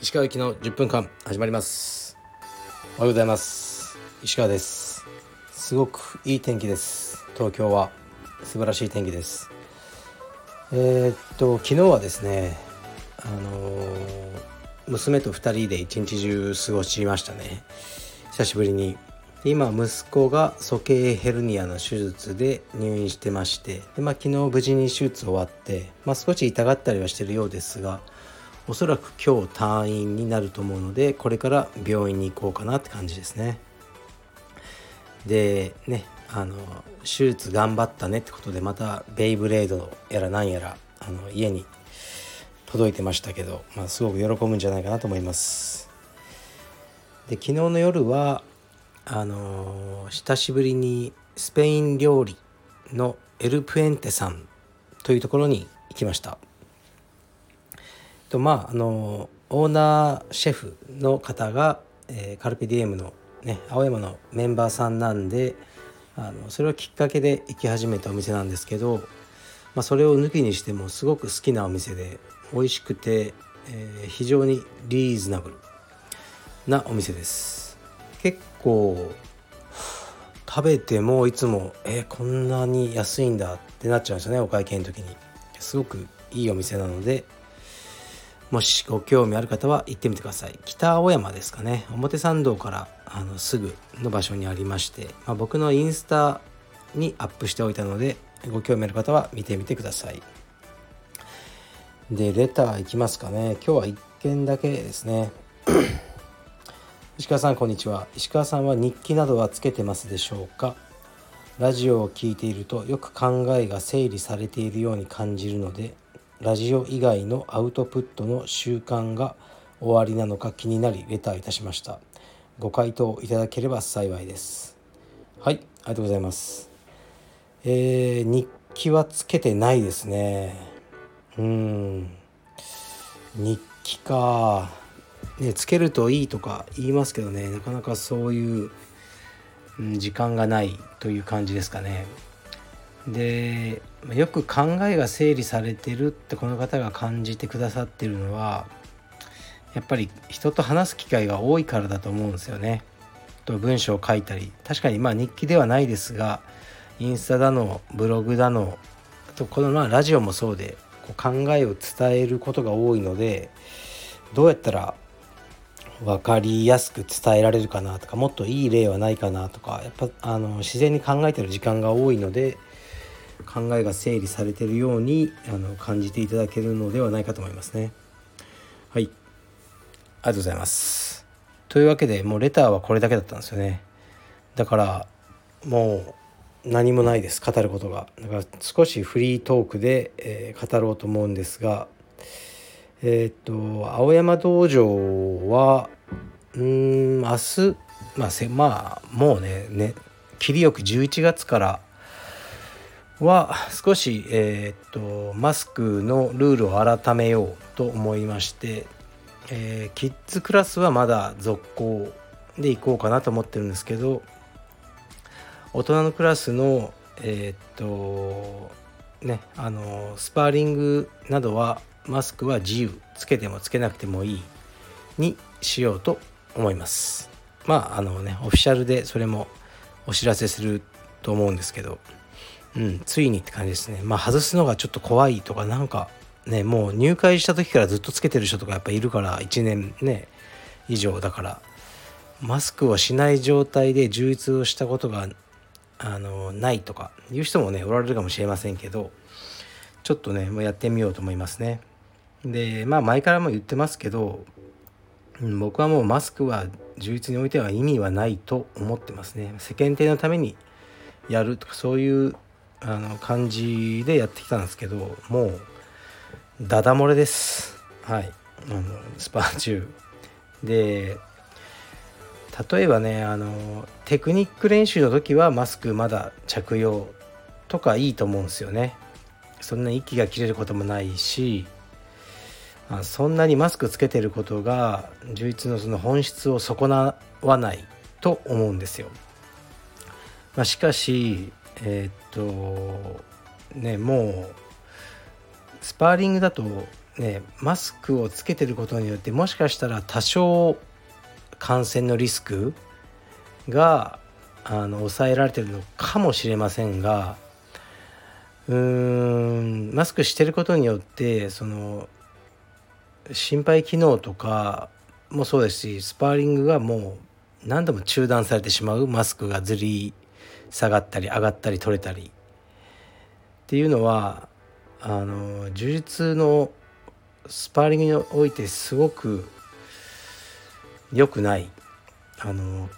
石川行きの10分間始まります。おはようございます。石川です。すごくいい天気です。東京は素晴らしい天気です。えー、っと昨日はですねあのー、娘と2人で一日中過ごしましたね。久しぶりに今息子が鼠径ヘルニアの手術で入院してましてで、まあ、昨日無事に手術終わって、まあ、少し痛がったりはしてるようですがおそらく今日退院になると思うのでこれから病院に行こうかなって感じですね。でねあの手術頑張ったねってことでまたベイブレードやらなんやらあの家に届いてましたけど、まあ、すごく喜ぶんじゃないかなと思います。で昨日の夜はあの久しぶりにスペイン料理のエルプエンテさんというところに行きました。とまああのオーナーシェフの方が、えー、カルピディエムの、ね、青山のメンバーさんなんであのそれをきっかけで行き始めたお店なんですけど、まあ、それを抜きにしてもすごく好きなお店で美味しくて、えー、非常にリーズナブルなお店です。結構食べてもいつもえー、こんなに安いんだってなっちゃうんですよねお会計の時に。すごくいいお店なのでもしご興味ある方は行ってみてください。北青山ですかね。表参道からあのすぐの場所にありまして、まあ、僕のインスタにアップしておいたのでご興味ある方は見てみてください。でレターいきますかね。今日は1件だけですね。石川さんこんにちは。石川さんは日記などはつけてますでしょうか？ラジオを聴いているとよく考えが整理されているように感じるのでラジオ以外のアウトプットの習慣が終わりなのか気になりレターいたしました。ご回答いただければ幸いです。はいありがとうございます。えー、日記はつけてないですね。うん。日記か。ね、つけるといいとか言いますけどねなかなかそういう、うん、時間がないという感じですかね。でよく考えが整理されてるってこの方が感じてくださってるのはやっぱり人と話す機会が多いからだと思うんですよね。と文章を書いたり確かにまあ日記ではないですがインスタだのブログだのあとこのまあラジオもそうでこう考えを伝えることが多いのでどうやったら分かりやすく伝えられるかなとかもっといい例はないかなとかやっぱあの自然に考えてる時間が多いので考えが整理されてるようにあの感じていただけるのではないかと思いますね。はいありがとうございます。というわけでもうレターはこれだけだったんですよね。だからもう何もないです語ることが。だから少しフリートークで、えー、語ろうと思うんですがえっ、ー、と青山道場はうん明日まあせまあもうねね切りよく11月からは少し、えーと、マスクのルールを改めようと思いまして、えー、キッズクラスはまだ続行で行こうかなと思ってるんですけど大人のクラスのえっ、とねあのスパーリングなどはマスクは自由。つけてもつけなくてもいい。にしようと思います。まああのねオフィシャルでそれもお知らせすると思うんですけど。うんついにって感じですね。まあ外すのがちょっと怖いとかなんかねもう入会した時からずっとつけてる人とかやっぱいるから1年ね以上だから。マスクをしない状態で充実をしたことがあのないとかいう人もねおられるかもしれませんけどちょっとねもうやってみようと思いますね。でまあ前からも言ってますけど僕はもうマスクは充実においては意味はないと思ってますね。世間体のためにやるとかそういうあの感じでやってきたんですけどもうダダ漏れです。はい。あのスパー中。で例えばねあのテクニック練習の時はマスクまだ着用とかいいと思うんですよね。そんな息が切れることもないしそんなにマスクつけてることが充実のその本質を損なわないと思うんですよ。まあ、しかし、えー、っとねもうスパーリングだとねマスクをつけてることによってもしかしたら多少感染のリスクがあの抑えられてるのかもしれませんがうーんマスクしてることによってその心肺機能とかもそうですしスパーリングがもう何度も中断されてしまうマスクがずり下がったり上がったり取れたりっていうのはあの呪術のスパーリングにおいてすごく良くないあの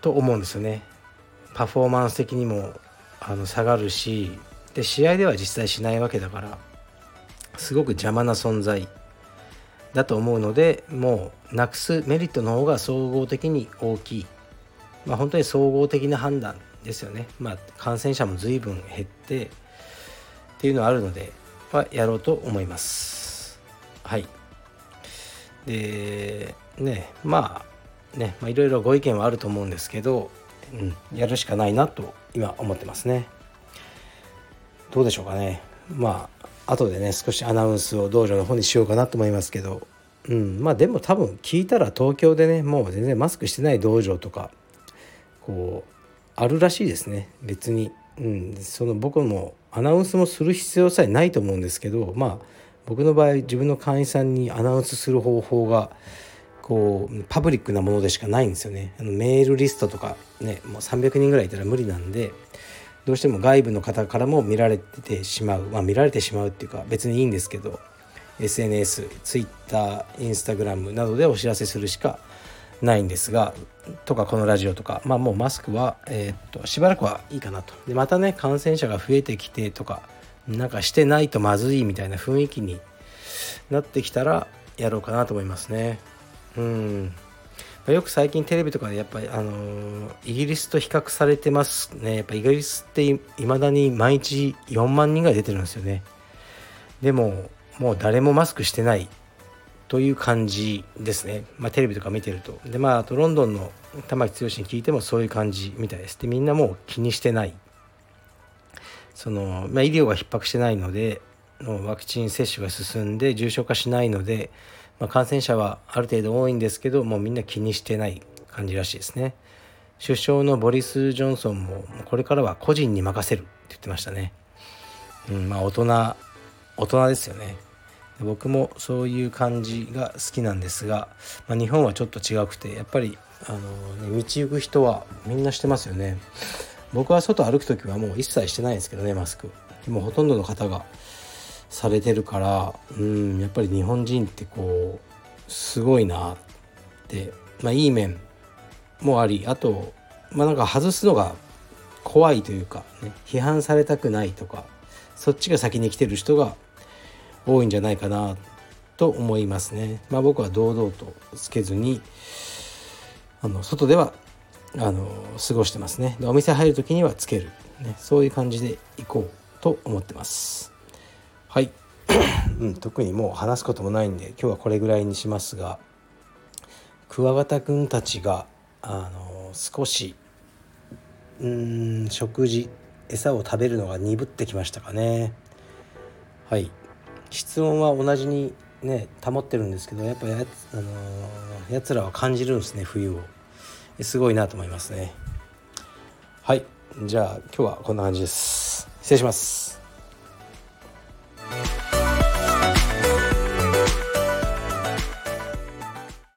と思うんですよね。パフォーマンス的にもあの下がるしで試合では実際しないわけだからすごく邪魔な存在だと思うのでもうなくすメリットの方が総合的に大きい、まあ、本当に総合的な判断ですよね、まあ、感染者も随分減ってっていうのはあるので、まあ、やろうと思います。はい。でねまあねいろいろご意見はあると思うんですけど、うん、やるしかないなと今思ってますね。どうでしょうかね。まあ後でね少しアナウンスを道場の方にしようかなと思いますけど、うん、まあでも多分聞いたら東京でねもう全然マスクしてない道場とかこうあるらしいですね。別に、うん、その僕もアナウンスもする必要さえないと思うんですけどまあ僕の場合自分の会員さんにアナウンスする方法がこうパブリックなものでしかないんですよね。あのメールリストとかねもう300人ぐらいいたら無理なんでどうしても外部の方からも見られてしまう。まあ見られてしまうっていうか別にいいんですけど SNS、Twitter、Instagram などでお知らせするしかないんですがとかこのラジオとか。まあもうマスクは、えー、っとしばらくはいいかなと。でまたね感染者が増えてきてとかなんかしてないとまずいみたいな雰囲気になってきたらやろうかなと思いますね。うん。よく最近テレビとかでやっぱり、あのー、イギリスと比較されてますね。やっぱイギリスっていまだに毎日4万人が出てるんですよね。でももう誰もマスクしてないという感じですね、まあ、テレビとか見てると。でまああとロンドンの玉木剛に聞いてもそういう感じみたいです。でみんなもう気にしてない。その、まあ、医療が逼迫してないのでのワクチン接種が進んで重症化しないのでまあ、感染者はある程度多いんですけどもうみんな気にしてない感じらしいですね。首相のボリス・ジョンソンもこれからは個人に任せるって言ってましたね、うん、まあ大人大人ですよね。僕もそういう感じが好きなんですが、まあ、日本はちょっと違くてやっぱりあの、ね、道行く人はみんなしてますよね。僕は外歩く時はもう一切してないんですけどねマスク。でもほとんどの方が。されてるからうんやっぱり日本人ってこうすごいなってまあいい面もありあとまあなんか外すのが怖いというか、ね、批判されたくないとかそっちが先に来てる人が多いんじゃないかなと思いますね。まあ僕は堂々とつけずにあの外ではあの過ごしてますね。でお店入る時にはつける、ね、そういう感じで行こうと思ってます。はい、うん、特にもう話すこともないんで今日はこれぐらいにしますがクワガタくんたちがあの少しうん食事餌を食べるのが鈍ってきましたかね。はい。室温は同じにね保ってるんですけどやっぱや,、あのー、やつらは感じるんですね冬を。すごいなと思いますね。はい。じゃあ今日はこんな感じです。失礼します。